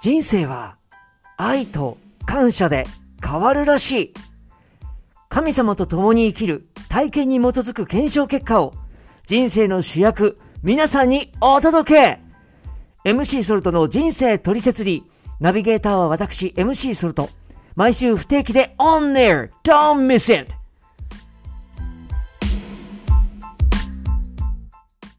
人生は愛と感謝で変わるらしい。神様と共に生きる体験に基づく検証結果を人生の主役皆さんにお届け !MC ソルトの人生取説ーナビゲーターは私 MC ソルト毎週不定期でオン Air Don't Miss It